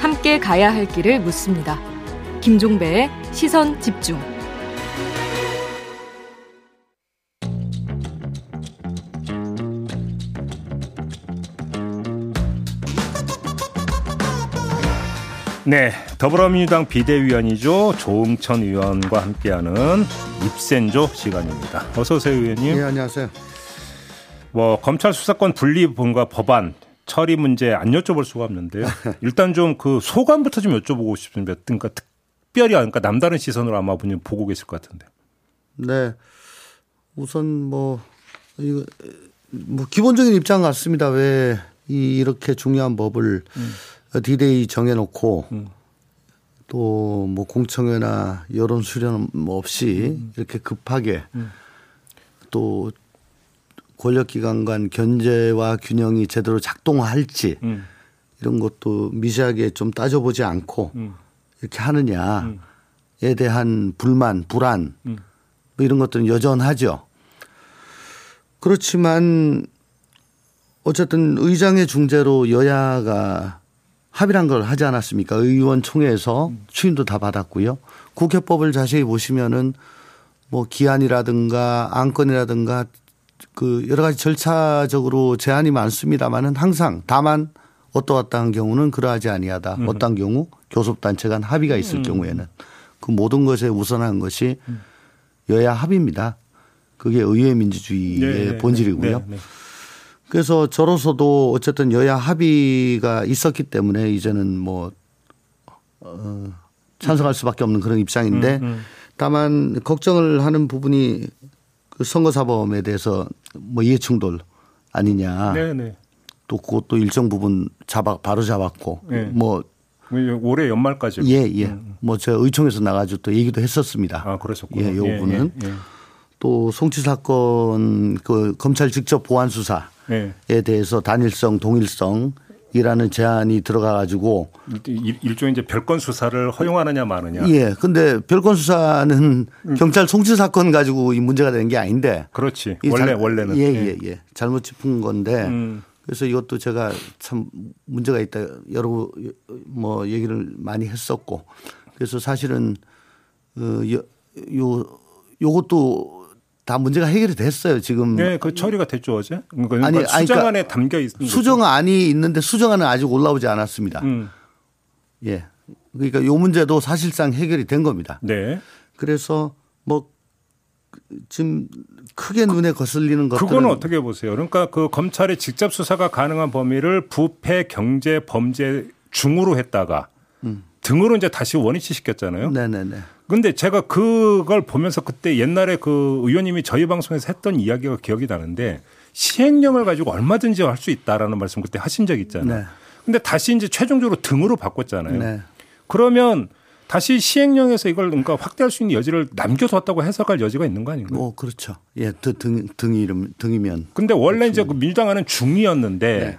함께 가야 할 길을 묻습니다. 김종배의 시선 집중. 네, 더불어민주당 비대위원이죠 조응천 의원과 함께하는 입센조 시간입니다. 어서 오세요, 의원님. 네, 안녕하세요. 뭐 검찰 수사권 분리분과 법안 처리 문제 안 여쭤볼 수가 없는데요. 일단 좀 그 소감부터 좀 여쭤보고 싶습니다. 그러니까 특별히 그러니까 남다른 시선으로 아마 분이 보고 계실 것 같은데. 네, 우선 뭐 이거 뭐 기본적인 입장 같습니다. 왜 이렇게 중요한 법을 음. 디데이 정해놓고 음. 또뭐 공청회나 여론 수렴 없이 음. 이렇게 급하게 음. 또 권력기관 간 견제와 균형이 제대로 작동할지 음. 이런 것도 미세하게 좀 따져보지 않고 음. 이렇게 하느냐에 음. 대한 불만, 불안 뭐 이런 것들은 여전하죠. 그렇지만 어쨌든 의장의 중재로 여야가 합의란 걸 하지 않았습니까? 의원총회에서 추인도 다 받았고요. 국회법을 자세히 보시면은 뭐 기한이라든가 안건이라든가 그 여러 가지 절차적으로 제한이 많습니다만은 항상 다만 어떠어떠한 경우는 그러하지 아니하다. 음. 어떤 경우 교섭단체 간 합의가 있을 음. 경우에는 그 모든 것에 우선한 것이 여야 합의입니다. 그게 의회 민주주의의 네, 네 본질이고요. 네, 네. 그래서 저로서도 어쨌든 여야 합의가 있었기 때문에 이제는 뭐 어, 찬성할 수밖에 없는 그런 입장인데 음, 음. 다만 걱정을 하는 부분이 그 선거사범에 대해서 뭐 이해충돌 아니냐. 네네. 네. 또 그것도 일정 부분 잡아 바로 잡았고 네. 뭐 올해 연말까지 예 예. 음. 뭐제 의총에서 나가지고 또 얘기도 했었습니다. 아 그러셨군요. 예, 요 예, 부분은 예, 예, 예. 또 송치 사건 그 검찰 직접 보안 수사에 네. 대해서 단일성, 동일성 이라는 제안이 들어가 가지고 일종의 이제 별건 수사를 허용하느냐 마느냐. 예. 근데 별건 수사는 음. 경찰 송치 사건 가지고 이 문제가 되는 게 아닌데. 그렇지. 원래 잘, 원래는 예, 예, 예. 잘못 짚은 건데. 음. 그래서 이것도 제가 참 문제가 있다 여러 뭐 얘기를 많이 했었고 그래서 사실은 어, 요, 요 요것도 다 문제가 해결이 됐어요 지금. 네, 그 처리가 됐죠 어제. 그러니까 아니, 수정안에 그러니까 담겨 있는 수정안이 있는데 수정안은 아직 올라오지 않았습니다. 음. 예, 그러니까 요 문제도 사실상 해결이 된 겁니다. 네. 그래서 뭐 지금 크게 눈에 거슬리는 것들 그거는 어떻게 보세요? 그러니까 그 검찰의 직접 수사가 가능한 범위를 부패 경제 범죄 중으로 했다가 음. 등으로 이제 다시 원위치 시켰잖아요. 네네네. 근데 제가 그걸 보면서 그때 옛날에 그 의원님이 저희 방송에서 했던 이야기가 기억이 나는데 시행령을 가지고 얼마든지 할 수 있다라는 말씀 그때 하신 적 있잖아요. 네. 근데 다시 이제 최종적으로 등으로 바꿨잖아요. 네. 그러면 다시 시행령에서 이걸 그러니까 확대할 수 있는 여지를 남겨뒀다고 해석할 여지가 있는 거 아닌가요? 어, 그렇죠. 예, 등, 등 이름, 등이면. 근데 원래 그렇죠. 이제 그 민주당은 중이었는데 네.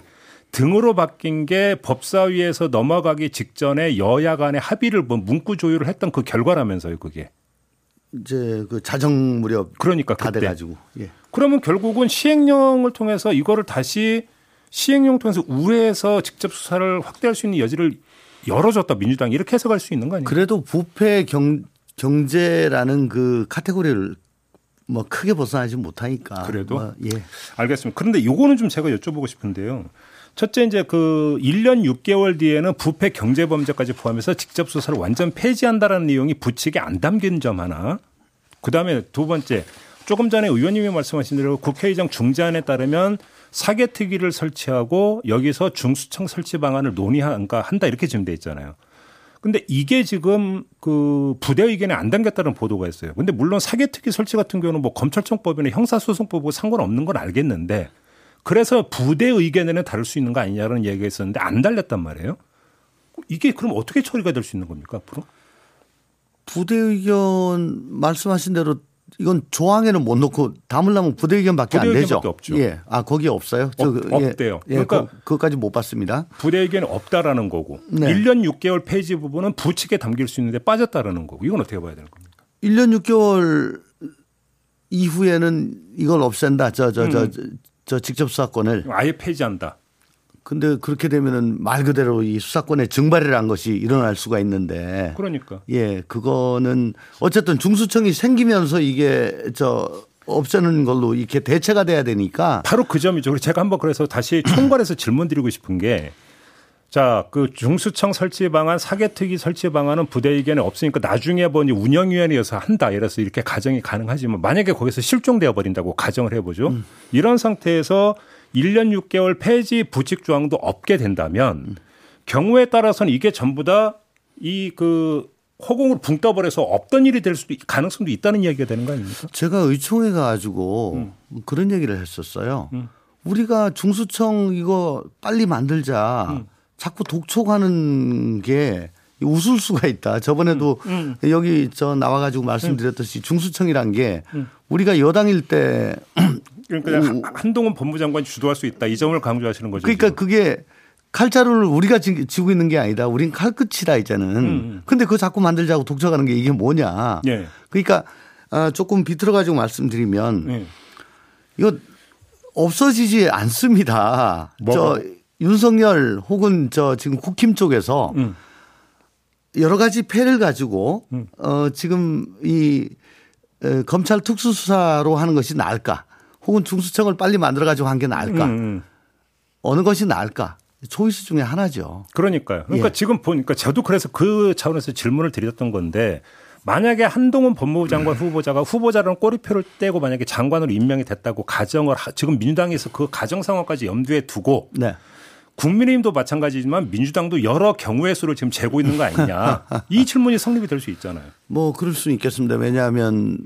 등으로 바뀐 게 법사위에서 넘어가기 직전에 여야 간의 합의를 뭐 문구 조율을 했던 그 결과라면서요, 그게. 이제 그 자정 무렵 그러니까 다 돼 가지고. 예. 그러면 결국은 시행령을 통해서 이거를 다시 시행령 통해서 우회해서 직접 수사를 확대할 수 있는 여지를 열어줬다 민주당이 이렇게 해석할 수 있는 거 아니에요? 그래도 부패 경, 경제라는 그 카테고리를 뭐 크게 벗어나지 못하니까. 그래도 뭐, 예. 알겠습니다. 그런데 요거는 좀 제가 여쭤보고 싶은데요. 첫째 이제 그 1년 6개월 뒤에는 부패 경제 범죄까지 포함해서 직접 수사를 완전 폐지한다라는 내용이 부칙에 안 담긴 점 하나. 그다음에 두 번째 조금 전에 의원님이 말씀하신 대로 국회의장 중재안에 따르면 사개특위를 설치하고 여기서 중수청 설치 방안을 논의한가 한다 이렇게 지금 돼 있잖아요. 근데 이게 지금 그 부대 의견에 안 담겼다는 보도가 있어요. 근데 물론 사개특위 설치 같은 경우는 뭐 검찰청법이나 형사소송법하고 상관없는 건 알겠는데 그래서 부대 의견에는 다를 수 있는 거 아니냐는 얘기가 있었는데 안 달렸단 말이에요. 이게 그럼 어떻게 처리가 될 수 있는 겁니까 앞으로? 부대 의견 말씀하신 대로 이건 조항에는 못 넣고 담으려면 부대 의견밖에 부대 안 되죠. 없죠. 예, 아 거기 없어요. 저, 그, 없, 대요 예, 그러니까 그, 그것까지 못 봤습니다. 부대 의견이 없다라는 거고, 네. 1년 6개월 페이지 부분은 부칙에 담길 수 있는데 빠졌다라는 거고, 이건 어떻게 봐야 되는 겁니까? 1년 6개월 이후에는 이걸 없앤다. 저, 저, 저, 음. 저 직접 수사권을 아예 폐지한다. 근데 그렇게 되면은 말 그대로 이 수사권의 증발이라는 것이 일어날 수가 있는데 그러니까 예, 그거는 어쨌든 중수청이 생기면서 이게 저 없애는 걸로 이렇게 대체가 돼야 되니까 바로 그 점이죠. 제가 한번 그래서 다시 총괄해서 질문 드리고 싶은 게 자, 그 중수청 설치 방안, 사개특위 설치 방안은 부대 의견에 없으니까 나중에 보니 운영위원회에서 한다. 이래서 이렇게 가정이 가능하지만 만약에 거기서 실종되어 버린다고 가정을 해보죠. 음. 이런 상태에서 1년 6개월 폐지 부칙 조항도 없게 된다면 음. 경우에 따라서는 이게 전부 다이그 허공을 붕 떠버려서 없던 일이 될 수도 가능성도 있다는 이야기가 되는 거 아닙니까? 제가 의총해 가지고 음. 그런 얘기를 했었어요. 음. 우리가 중수청 이거 빨리 만들자. 음. 자꾸 독촉하는 게 웃을 수가 있다. 저번에도 음, 음. 여기 저 나와가지고 말씀드렸듯이 중수청이란 게 음. 우리가 여당일 때 그러니까 한동훈 법무장관이 주도할 수 있다. 이 점을 강조하시는 거죠. 그러니까 지금. 그게 칼자루를 우리가 지고 있는 게 아니다. 우린 칼끝이다 이제는. 음, 음. 근데 그거 자꾸 만들자고 독촉하는 게 이게 뭐냐. 예. 그러니까 아, 조금 비틀어 가지고 말씀드리면 예. 이거 없어지지 않습니다. 뭐가? 저 윤석열 혹은 저 지금 국힘 쪽에서 음. 여러 가지 패를 가지고 음. 어 지금 이 검찰 특수수사로 하는 것이 나을까 혹은 중수청을 빨리 만들어 가지고 한 게 나을까 음, 음. 어느 것이 나을까 초이스 중에 하나죠. 그러니까요. 그러니까 예. 지금 보니까 저도 그래서 그 차원에서 질문을 드렸던 건데 만약에 한동훈 법무부 장관 후보자가 후보자라는 꼬리표를 떼고 만약에 장관으로 임명이 됐다고 가정을 지금 민주당에서 그 가정 상황까지 염두에 두고 네. 국민의힘도 마찬가지지만 민주당도 여러 경우의 수를 지금 재고 있는 거 아니냐. 이 질문이 성립이 될 수 있잖아요. 뭐 그럴 수 있겠습니다. 왜냐하면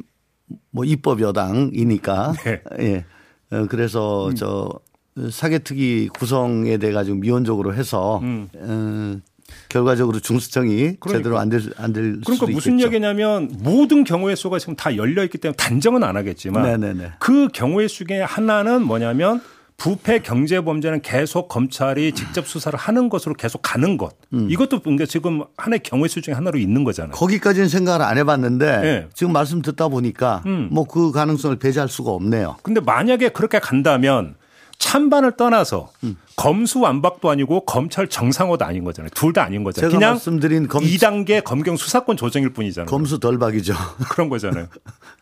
뭐 입법 여당이니까. 네. 예. 어, 그래서 음. 저 사개특위 구성에 대해 가지고 미온적으로 해서 음. 어, 결과적으로 중수청이 그러니까. 제대로 안 될 안될 그러니까 무슨 있겠죠. 얘기냐면 모든 경우의 수가 지금 다 열려 있기 때문에 단정은 안 하겠지만 네네네. 그 경우의 수 중에 하나는 뭐냐면 부패 경제 범죄는 계속 검찰이 직접 수사를 하는 것으로 계속 가는 것. 음. 이것도 그러니까 지금 하나의 경우의 수 중에 하나로 있는 거잖아요. 거기까지는 생각을 안 해봤는데 네. 지금 말씀 듣다 보니까 음. 뭐그 가능성을 배제할 수가 없네요. 근데 만약에 그렇게 간다면 찬반을 떠나서 음. 검수완박도 아니고 검찰 정상화도 아닌 거잖아요. 둘 다 아닌 거잖아요. 그냥 말씀드린 검... 2단계 검경 수사권 조정일 뿐이잖아요. 검수 덜박이죠. 그런 거잖아요.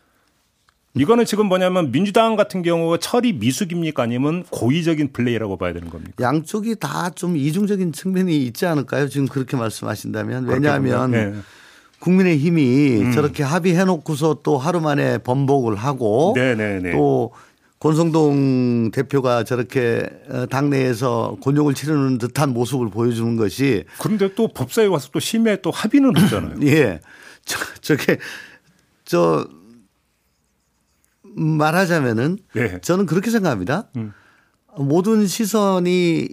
이거는 지금 뭐냐면 민주당 같은 경우 처리 미숙입니까 아니면 고의적인 플레이라고 봐야 되는 겁니까? 양쪽이 다 좀 이중적인 측면이 있지 않을까요? 지금 그렇게 말씀하신다면 왜냐하면 네. 국민의 힘이 음. 저렇게 합의해 놓고서 또 하루 만에 번복을 하고 네네네. 네, 네. 또 권성동 대표가 저렇게 어, 당내에서 곤욕을 치르는 듯한 모습을 보여주는 것이 그런데 또 법사에 와서 또 심해 또 합의는 했잖아요. 예. 저, 저게 저 말하자면은 네. 저는 그렇게 생각합니다. 음. 모든 시선이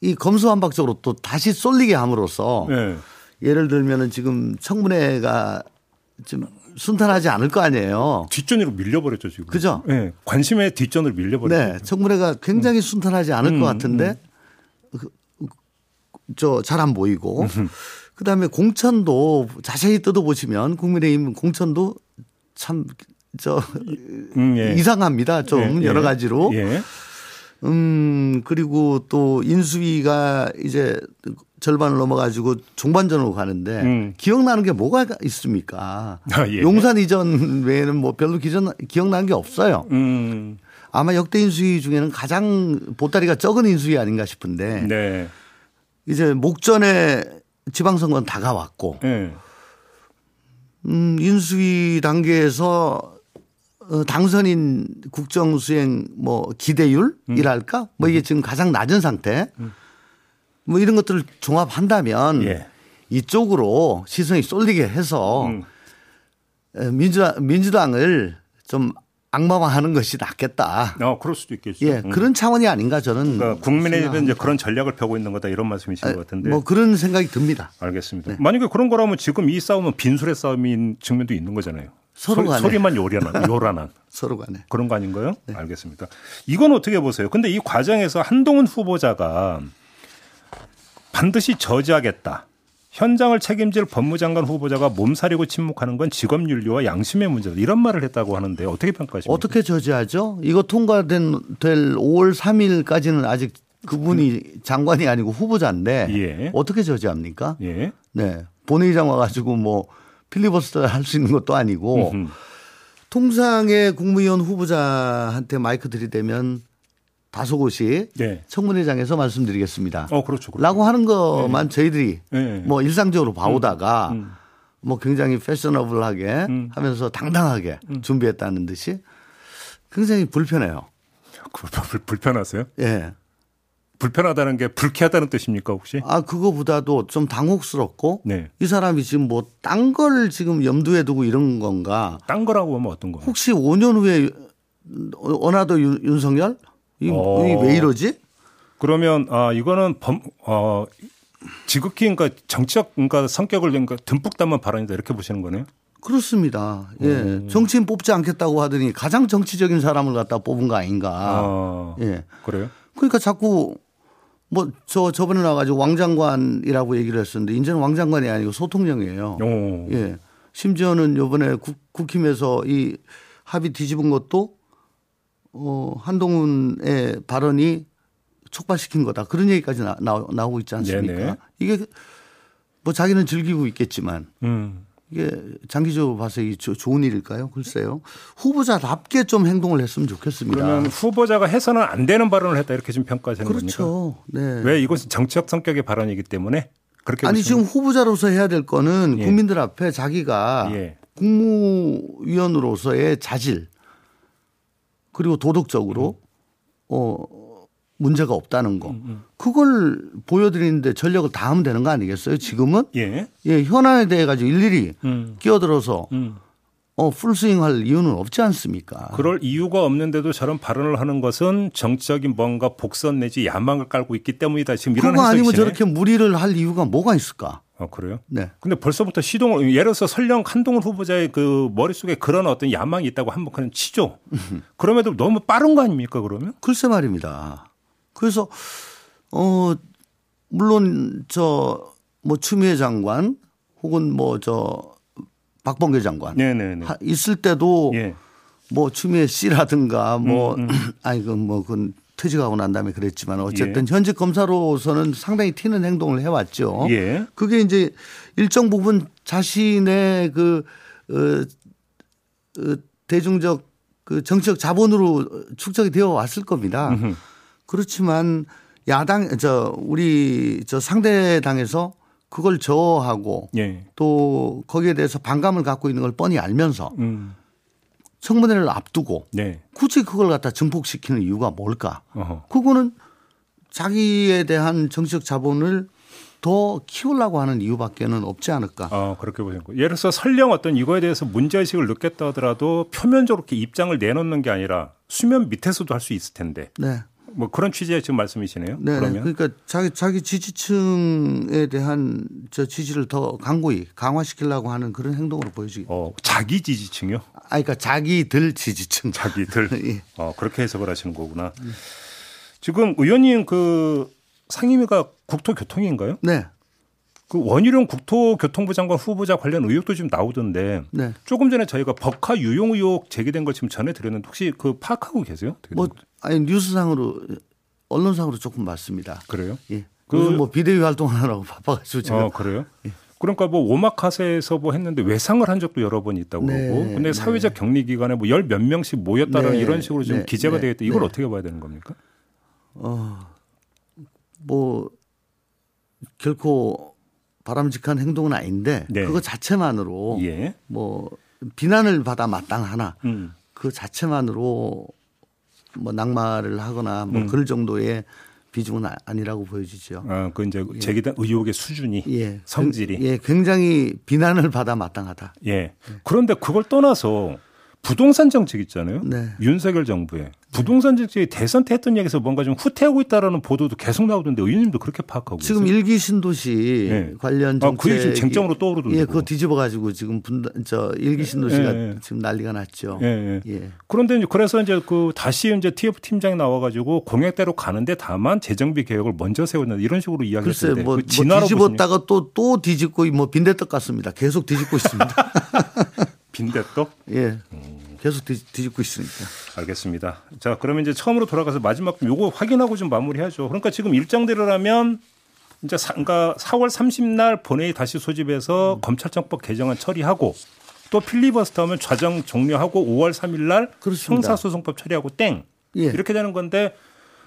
이 검수완박적으로 또 다시 쏠리게 함으로써 네. 예를 들면은 지금 청문회가 좀 순탄하지 않을 거 아니에요. 뒷전으로 밀려버렸죠 지금. 그죠? 네. 관심의 뒷전으로 밀려버렸죠. 네. 청문회가 굉장히 음. 순탄하지 않을 음, 것 같은데 음. 저잘 안 보이고 음. 그다음에 공천도 자세히 뜯어보시면 국민의힘 공천도 참 저 음, 예. 이상합니다. 좀 예, 여러 예. 가지로. 예. 음 그리고 또 인수위가 이제 절반을 넘어가지고 종반전으로 가는데 음. 기억나는 게 뭐가 있습니까? 아, 예. 용산 이전 외에는 뭐 별로 기전 기억나는 게 없어요. 음. 아마 역대 인수위 중에는 가장 보따리가 적은 인수위 아닌가 싶은데 네. 이제 목전에 지방선거는 다가왔고 네. 음, 인수위 단계에서 어, 당선인 국정 수행 뭐 기대율이랄까 음. 뭐 이게 지금 가장 낮은 상태 음. 뭐 이런 것들을 종합한다면 예. 이쪽으로 시선이 쏠리게 해서 음. 민주당, 민주당을 좀 악마화하는 것이 낫겠다. 어, 그럴 수도 있겠죠. 예, 음. 그런 차원이 아닌가 저는. 그러니까 국민의힘은 이제 그런 전략을 펴고 있는 거다 이런 말씀이신 아, 것 같은데. 뭐 그런 생각이 듭니다. 알겠습니다. 네. 만약에 그런 거라면 지금 이 싸움은 빈술의 싸움인 측면도 있는 거잖아요. 서로 간에. 소리, 만 요란한, 요란한. 서로 간에. 그런 거 아닌가요? 네. 알겠습니다. 이건 어떻게 보세요? 근데 이 과정에서 한동훈 후보자가 반드시 저지하겠다. 현장을 책임질 법무장관 후보자가 몸살이고 침묵하는 건 직업윤리와 양심의 문제다. 이런 말을 했다고 하는데 어떻게 평가하십니까? 어떻게 저지하죠? 이거 통과된 될 5월 3일까지는 아직 그분이 장관이 아니고 후보자인데 예. 어떻게 저지합니까? 예. 네. 본회의장 와가지고 뭐 필리버스터 할 수 있는 것도 아니고 음흠. 통상의 국무위원 후보자한테 마이크 들이대면 다소곳이 네. 청문회장에서 말씀드리겠습니다. 어, 그렇죠. 그렇죠. 라고 하는 것만 저희들이 네. 뭐 일상적으로 봐오다가 음. 뭐 굉장히 패셔너블하게 하면서 당당하게 음. 준비했다는 듯이 굉장히 불편해요. 그 불- 불편하세요? 예. 불편하다는 게 불쾌하다는 뜻입니까 혹시? 아, 그거보다도 좀 당혹스럽고 네. 이 사람이 지금 뭐 딴 걸 지금 염두에 두고 이런 건가 딴 거라고 하면 어떤 거? 혹시 5년 후에 another 윤- 윤석열? 이, 어. 이왜 이러지? 그러면 아 이거는 범, 어 지극히 그러니까 정치적 그러니까 성격을 그러니까 듬뿍 담은 발언이다 이렇게 보시는 거네요. 그렇습니다. 예. 정치인 뽑지 않겠다고 하더니 가장 정치적인 사람을 갖다 뽑은 거 아닌가. 아, 예. 그래요? 그러니까 자꾸 뭐 저 저번에 나가지고 왕장관이라고 얘기를 했었는데 이제는 왕장관이 아니고 소통령이에요. 오. 예. 심지어는 요번에 국, 국힘에서 이 합의 뒤집은 것도 어, 한동훈의 발언이 촉발시킨 거다. 그런 얘기까지 나, 나, 나오고 있지 않습니까? 네네. 이게 뭐 자기는 즐기고 있겠지만 음. 이게 장기적으로 봐서 이 좋은 일일까요? 글쎄요. 후보자답게 좀 행동을 했으면 좋겠습니다. 그러면 후보자가 해서는 안 되는 발언을 했다 이렇게 지금 평가하시는 겁니까? 그렇죠. 네. 왜 이것은 정치적 성격의 발언이기 때문에 그렇게 아니 지금 후보자로서 해야 될 거는 예. 국민들 앞에 자기가 예. 국무위원으로서의 자질 그리고 도덕적으로 어 문제가 없다는 거 그걸 보여드리는데 전력을 다 하면 되는 거 아니겠어요? 지금은 예. 예 현안에 대해 가지고 일일이 음. 끼어들어서 음. 어 풀스윙 할 이유는 없지 않습니까? 그럴 이유가 없는데도 저런 발언을 하는 것은 정치적인 뭔가 복선 내지 야망을 깔고 있기 때문이다. 지금 이런 그거 아니면. 저렇게 무리를 할 이유가 뭐가 있을까? 아, 그래요? 네. 근데 벌써부터 시동을 예를 들어서 설령 한동훈 후보자의 그 머릿속에 그런 어떤 야망이 있다고 한번 그냥 치죠. 그럼에도 너무 빠른 거 아닙니까 그러면? 글쎄 말입니다. 그래서 어 물론 저 뭐 추미애 장관 혹은 뭐 저 박범계 장관 네네네. 하- 있을 때도 예. 뭐 추미애 씨라든가 뭐 음, 아니 그뭐 그건 퇴직하고 난 다음에 그랬지만 어쨌든 현직 검사로서는 상당히 튀는 행동을 해왔죠. 예. 그게 이제 일정 부분 자신의 그 어, 어, 대중적 그 정치적 자본으로 축적이 되어 왔을 겁니다. 음흠. 그렇지만 야당 저 우리 저 상대 당에서 그걸 저하고 예. 또 거기에 대해서 반감을 갖고 있는 걸 뻔히 알면서 음. 청문회를 앞두고 네. 굳이 그걸 갖다 증폭시키는 이유가 뭘까? 어허. 그거는 자기에 대한 정치적 자본을 더 키우려고 하는 이유밖에는 없지 않을까. 아, 그렇게 보시는 거. 예를 들어서 설령 어떤 이거에 대해서 문제의식을 느꼈다 하더라도 표면적으로 이렇게 입장을 내놓는 게 아니라 수면 밑에서도 할 수 있을 텐데. 네. 뭐 그런 취지의 지금 말씀이시네요. 네. 그러면. 그러니까 자기 자기 지지층에 대한 저 지지를 더 강고히 강화시키려고 하는 그런 행동으로 보여지기. 어, 자기 지지층이요? 아, 그러니까 자기들 지지층. 자기들. 예. 어, 그렇게 해석을 하시는 거구나. 지금 의원님 그 상임위가 국토교통인가요? 네. 그 원희룡 국토교통부 장관 후보자 관련 의혹도 지금 나오던데 네. 조금 전에 저희가 법화 유용 의혹 제기된 걸 지금 전해드렸는데 혹시 그 파악하고 계세요? 뭐? 아니 뉴스상으로 언론상으로 조금 봤습니다. 그래요? 예. 그- 그, 뭐 비대위 활동하느라고 바빠가지고 제가 어, 그래요? 그러니까 뭐 오마카세에서 뭐 했는데 외상을 한 적도 여러 번 있다고 네, 그러고 근데 네. 사회적 격리 기간에 뭐 열 몇 명씩 모였다는 네, 이런 식으로 지금 네, 기재가 네, 되어 있다. 이걸 네. 어떻게 봐야 되는 겁니까? 뭐 결코 바람직한 행동은 아닌데 네. 그거 자체만으로 예. 뭐 비난을 받아 마땅하나 음. 그 자체만으로 뭐 낙마를 하거나 뭐 음. 그럴 정도의 비중은 아- 아니라고 보여지죠. 아, 그 이제 제기된 의혹의 수준이 예. 성질이 예, 굉장히 비난을 받아 마땅하다. 예. 그런데 그걸 떠나서 부동산 정책 있잖아요. 네. 윤석열 정부의 부동산 정책이 대선 때 했던 얘기에서 뭔가 좀 후퇴하고 있다라는 보도도 계속 나오던데 의원님도 그렇게 파악하고 지금 계세요? 일기 신도시 네. 관련 아, 정책 그게 지금 쟁점으로 떠오르던데. 예, 그거 뒤집어 가지고 지금 분단 저 일기 신도시가 예, 예. 지금 난리가 났죠. 예, 예. 예. 그런데 이제 그래서 이제 그 다시 이제 TF 팀장이 나와 가지고 공약대로 가는데 다만 재정비 계획을 먼저 세웠는데 이런 식으로 글쎄 이야기했는데 뭐, 그 뭐 뒤집었다가 또 또 뒤집고 뭐 빈대떡 같습니다. 계속 뒤집고 있습니다. 빈대떡 예. 계속 뒤, 뒤집고 있으니까. 알겠습니다. 자, 그러면 이제 처음으로 돌아가서 마지막 좀 요거 확인하고 좀 마무리하죠. 그러니까 지금 일정대로라면 이제 사, 그러니까 4월 30날 본회의 다시 소집해서 음. 검찰청법 개정안 처리하고 또 필리버스터 하면 좌정 종료하고 5월 3일 날 그렇습니다. 형사소송법 처리하고 땡 예. 이렇게 되는 건데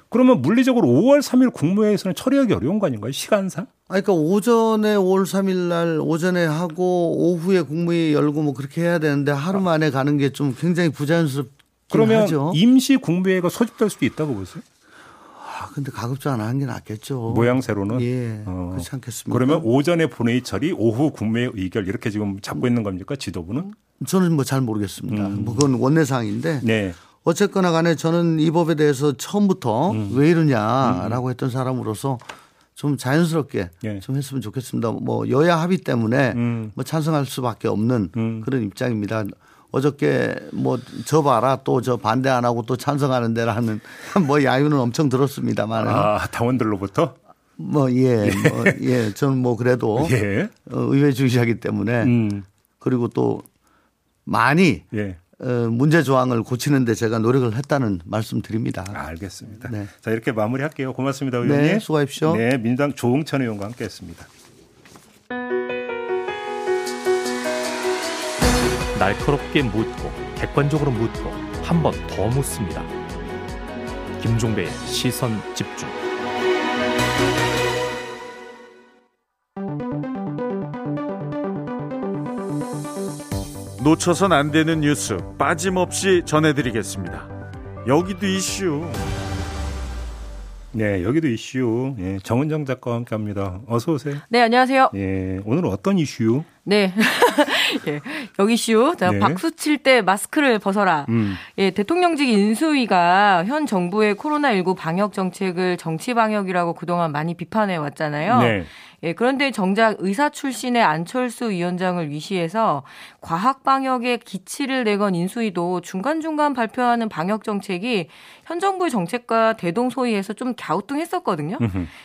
그러면 물리적으로 5월 3일 국무회의에서는 처리하기 어려운 거 아닌가요? 시간상? 아니, 그러니까 오전에 5월 3일 날 오전에 하고 오후에 국무회의 열고 뭐 그렇게 해야 되는데 하루 만에 가는 게 좀 굉장히 부자연스럽긴 그러면 하죠. 임시 국무회의가 소집될 수도 있다고 보세요? 아, 근데 가급적 안 하는 게 낫겠죠. 모양새로는 예. 어. 그렇지 않겠습니까? 그러면 오전에 본회의 처리, 오후 국무회의 의결 이렇게 지금 잡고 있는 겁니까 지도부는? 저는 뭐 잘 모르겠습니다. 음. 뭐 그건 원내 사항인데 네. 어쨌거나 간에 저는 이 법에 대해서 처음부터 음. 왜 이러냐라고 했던 사람으로서 좀 자연스럽게 예. 좀 했으면 좋겠습니다. 뭐 여야 합의 때문에 음. 뭐 찬성할 수밖에 없는 음. 그런 입장입니다. 어저께 뭐 저 봐라 또 저 반대 안 하고 또 찬성하는 데라는 뭐 야유는 엄청 들었습니다만 아 당원들로부터 뭐 예, 뭐 예, 저는 뭐 그래도 예. 어, 의회 주의자이기 때문에 음. 그리고 또 많이 예. 어, 문제 조항을 고치는데 제가 노력을 했다는 말씀 드립니다. 아, 알겠습니다. 네. 자 이렇게 마무리할게요. 고맙습니다, 의원님. 네, 수고하십시오. 네, 민주당 조홍천 의원과 함께했습니다. 날카롭게 묻고 객관적으로 묻고 한 번 더 묻습니다. 김종배의 시선 집중. 놓쳐선 안 되는 뉴스 빠짐없이 전해드리겠습니다. 여기도 이슈. 네, 여기도 이슈. 예, 정은정 작가와 함께합니다. 어서 오세요. 네, 안녕하세요. 예, 오늘은 어떤 이슈? 네. 예, 여기 이슈. 자, 네. 박수 칠 때 마스크를 벗어라. 음. 예, 대통령직 인수위가 현 정부의 코로나19 방역 정책을 정치 방역이라고 그동안 많이 비판해 왔잖아요. 네. 예, 그런데 정작 의사 출신의 안철수 위원장을 위시해서 과학 방역에 기치를 내건 인수위도 중간중간 발표하는 방역 정책이 현 정부의 정책과 대동소이해서 좀 갸우뚱했었거든요.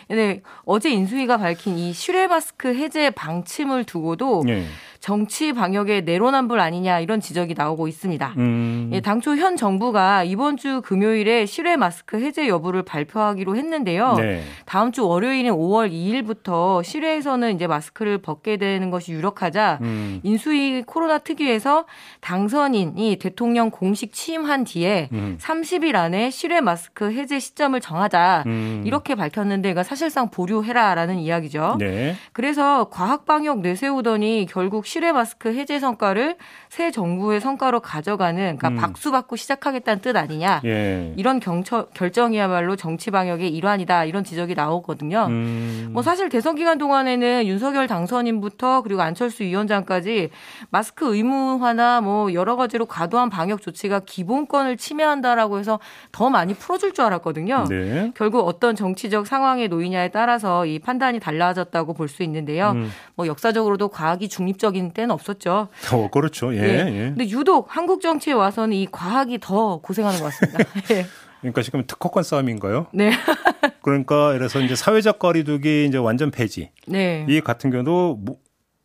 근데 어제 인수위가 밝힌 이 실외 마스크 해제 방침을 두고도 예. 정치 방역의 내로남불 아니냐 이런 지적이 나오고 있습니다. 음. 예, 당초 현 정부가 이번 주 금요일에 실외 마스크 해제 여부를 발표하기로 했는데요. 네. 다음 주 월요일인 5월 2일부터 실외에서는 이제 마스크를 벗게 되는 것이 유력하자 음. 인수위 코로나 특위에서 당선인이 대통령 공식 취임한 뒤에 음. 30일 안에 실외 마스크 해제 시점을 정하자 음. 이렇게 밝혔는데 가 사실상 보류해라라는 이야기죠. 네. 그래서 과학 방역 내세우더니 결국 실외 마스크 해제 성과를 새 정부의 성과로 가져가는 그러니까 음. 박수 받고 시작하겠다는 뜻 아니냐. 예. 이런 경처, 결정이야말로 정치 방역의 일환이다 이런 지적이 나오거든요. 음. 뭐 사실 대선 기간 동안에는 윤석열 당선인부터 그리고 안철수 위원장까지 마스크 의무화나 뭐 여러 가지로 과도한 방역 조치가 기본권을 침해한다라고 해서 더 많이 풀어줄 줄 알았거든요. 네. 결국 어떤 정치적 상황에 놓이냐에 따라서 이 판단이 달라졌다고 볼 수 있는데요. 음. 뭐 역사적으로도 과학이 중립적인 때는 없었죠. 어, 그렇죠. 예. 예. 예. 근데 유독 한국 정치에 와서는 이 과학이 더 고생하는 것 같습니다. 예. 그러니까 지금 특허권 싸움인가요? 네. 그러니까 그래서 이제 사회적 거리두기 이제 완전 폐지. 네. 이 같은 경우도 무-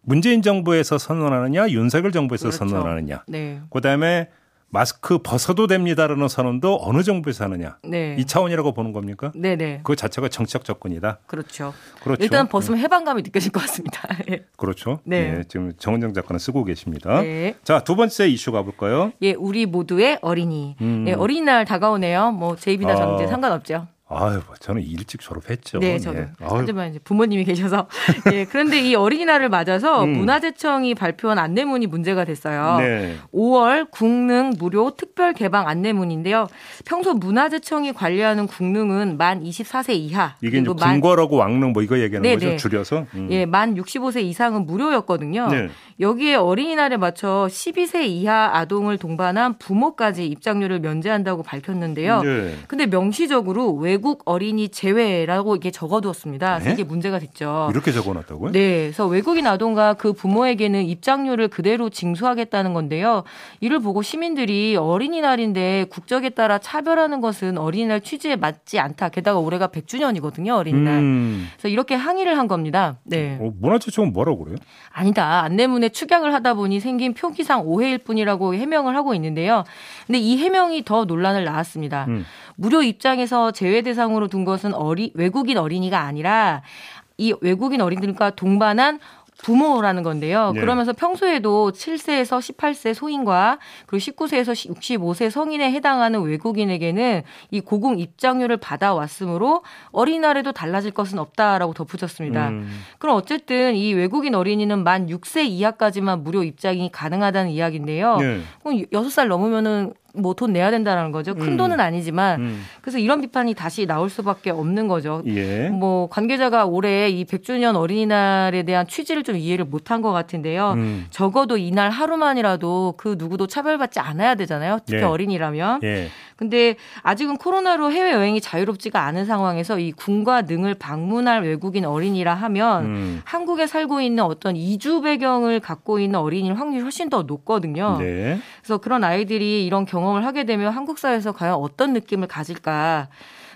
문재인 정부에서 선언하느냐, 윤석열 정부에서 그렇죠. 선언하느냐. 네. 그다음에 마스크 벗어도 됩니다라는 선언도 어느 정부에서 하느냐. 네. 이 차원이라고 보는 겁니까? 네네. 그 자체가 정치적 접근이다. 그렇죠. 그렇죠. 일단 벗으면 해방감이 느껴질 것 같습니다. 예. 그렇죠. 네. 예, 지금 정은정 작가는 쓰고 계십니다. 네. 자, 두 번째 이슈 가볼까요? 예, 우리 모두의 어린이. 음. 예, 어린이날 다가오네요. 뭐 제 입이나 아. 정제 상관없죠. 아유, 저는 일찍 졸업했죠. 네, 저도. 예. 하지만 이제 부모님이 계셔서. 예, 그런데 이 어린이날을 맞아서 음. 문화재청이 발표한 안내문이 문제가 됐어요. 네. 5월 국능 무료 특별 개방 안내문인데요. 평소 문화재청이 관리하는 국능은 만 24세 이하 이게 이제 궁궐하고 왕릉 뭐 이거 얘기하는 네, 거죠? 네. 줄여서. 음. 예, 만 65세 이상은 무료였거든요. 네. 여기에 어린이날에 맞춰 12세 이하 아동을 동반한 부모까지 입장료를 면제한다고 밝혔는데요. 네. 근데 명시적으로 외국 어린이 제외라고 이게 적어두었습니다. 네? 이게 문제가 됐죠. 이렇게 적어놨다고요? 네, 그래서 외국인 아동과 그 부모에게는 입장료를 그대로 징수하겠다는 건데요. 이를 보고 시민들이 어린이날인데 국적에 따라 차별하는 것은 어린이날 취지에 맞지 않다. 게다가 올해가 100주년이거든요, 어린이날. 음. 그래서 이렇게 항의를 한 겁니다. 네. 어, 문화재청은 뭐라고 그래요? 아니다. 안내문에 축약을 하다 보니 생긴 표기상 오해일 뿐이라고 해명을 하고 있는데요. 근데 이 해명이 더 논란을 낳았습니다. 음. 무료 입장에서 제외 대상으로 둔 것은 어리, 외국인 어린이가 아니라 이 외국인 어린이들과 동반한 부모라는 건데요. 네. 그러면서 평소에도 7세에서 18세 소인과 그리고 19세에서 65세 성인에 해당하는 외국인에게는 이 고공 입장료를 받아왔으므로 어린이날에도 달라질 것은 없다라고 덧붙였습니다. 음. 그럼 어쨌든 이 외국인 어린이는 만 6세 이하까지만 무료 입장이 가능하다는 이야기인데요. 네. 그럼 6살 넘으면은 뭐 돈 내야 된다는 거죠. 큰 음. 돈은 아니지만 음. 그래서 이런 비판이 다시 나올 수밖에 없는 거죠. 예. 뭐 관계자가 올해 이 100주년 어린이날에 대한 취지를 좀 이해를 못한 것 같은데요. 음. 적어도 이날 하루만이라도 그 누구도 차별받지 않아야 되잖아요. 특히 예. 어린이라면. 예. 근데 아직은 코로나로 해외 여행이 자유롭지가 않은 상황에서 이 군과 능을 방문할 외국인 어린이라 하면 음. 한국에 살고 있는 어떤 이주 배경을 갖고 있는 어린이일 확률이 훨씬 더 높거든요. 네. 그래서 그런 아이들이 이런 경험을 하게 되면 한국 사회에서 과연 어떤 느낌을 가질까?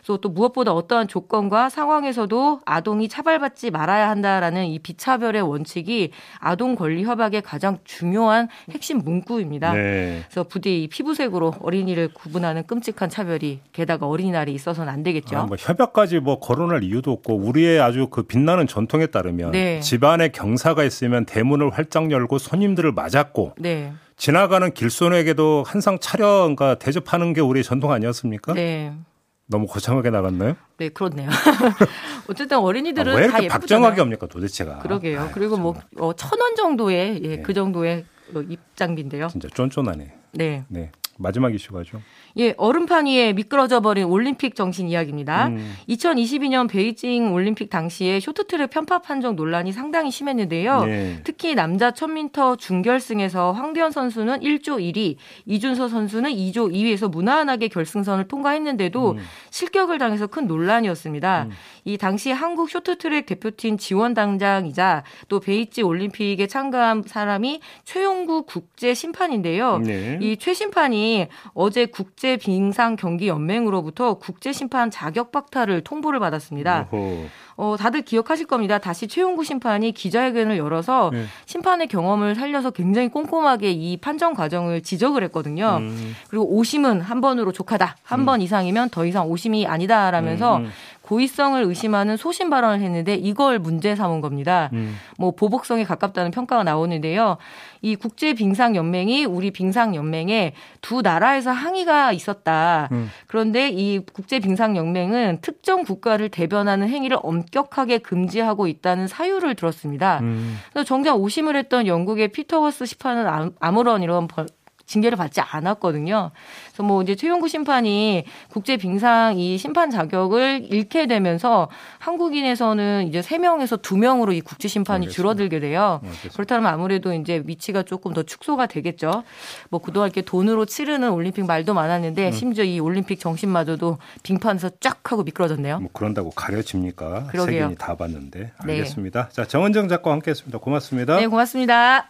그래서 또 무엇보다 어떠한 조건과 상황에서도 아동이 차별받지 말아야 한다라는 이 비차별의 원칙이 아동 권리 협약의 가장 중요한 핵심 문구입니다. 네. 그래서 부디 이 피부색으로 어린이를 구분하는 끔찍한 차별이 게다가 어린이날이 있어서는 안 되겠죠. 아, 뭐 협약까지 뭐 거론할 이유도 없고 우리의 아주 그 빛나는 전통에 따르면 네. 집안에 경사가 있으면 대문을 활짝 열고 손님들을 맞았고 네. 지나가는 길손에게도 한상 차려가 대접하는 게 우리의 전통 아니었습니까? 네. 너무 거창하게 나갔나요? 네, 그렇네요. 어쨌든 아, 어린이들은 왜다 이렇게. 박정하게 합니까 도대체가? 그러게요. 아유, 그리고 뭐 정말 천원 정도의 예, 네. 그 정도의 어, 입장비인데요. 진짜 쫀쫀하네. 네. 네. 마지막 이슈가죠. 예, 얼음판 위에 미끄러져 버린 올림픽 정신 이야기입니다. 음. 2022년 베이징 올림픽 당시에 쇼트트랙 편파 판정 논란이 상당히 심했는데요. 네. 특히 남자 1000m 중결승에서 황대현 선수는 1조 1위, 이준서 선수는 2조 2위에서 무난하게 결승선을 통과했는데도 음. 실격을 당해서 큰 논란이었습니다. 이 당시 한국 쇼트트랙 대표팀 지원 당장이자 또 베이지 올림픽에 참가한 사람이 최용구 국제 심판인데요. 네. 이 최 심판이 어제 국제 빙상 경기 연맹으로부터 국제 심판 자격 박탈을 통보를 받았습니다. 어, 다들 기억하실 겁니다. 다시 최용구 심판이 기자회견을 열어서 네. 심판의 경험을 살려서 굉장히 꼼꼼하게 이 판정 과정을 지적을 했거든요. 음. 그리고 오심은 한 번으로 족하다. 한번 이상이면 더 이상 오심이 아니다라면서 음, 음. 고의성을 의심하는 소신 발언을 했는데 이걸 문제 삼은 겁니다. 음. 뭐 보복성에 가깝다는 평가가 나오는데요. 이 국제 빙상 연맹이 우리 빙상 연맹에 두 나라에서 항의가 있었다. 음. 그런데 이 국제 빙상 연맹은 특정 국가를 대변하는 행위를 엄격하게 금지하고 있다는 사유를 들었습니다. 음. 그래서 정작 오심을 했던 영국의 피터 워스 심판은 아- 아무런 이런 벌- 징계를 받지 않았거든요. 그래서 뭐 이제 최용구 심판이 국제 빙상 이 심판 자격을 잃게 되면서 한국인에서는 이제 3명에서 2명으로 이 국제 심판이 알겠습니다. 줄어들게 돼요. 알겠습니다. 그렇다면 아무래도 이제 위치가 조금 더 축소가 되겠죠. 뭐 그동안 이렇게 돈으로 치르는 올림픽 말도 많았는데 심지어 이 올림픽 정신마저도 빙판에서 쫙 하고 미끄러졌네요. 뭐 그런다고 가려집니까? 그러게요. 세계인이 다 봤는데. 네. 알겠습니다. 자, 정은정 작가와 함께했습니다. 고맙습니다. 네, 고맙습니다.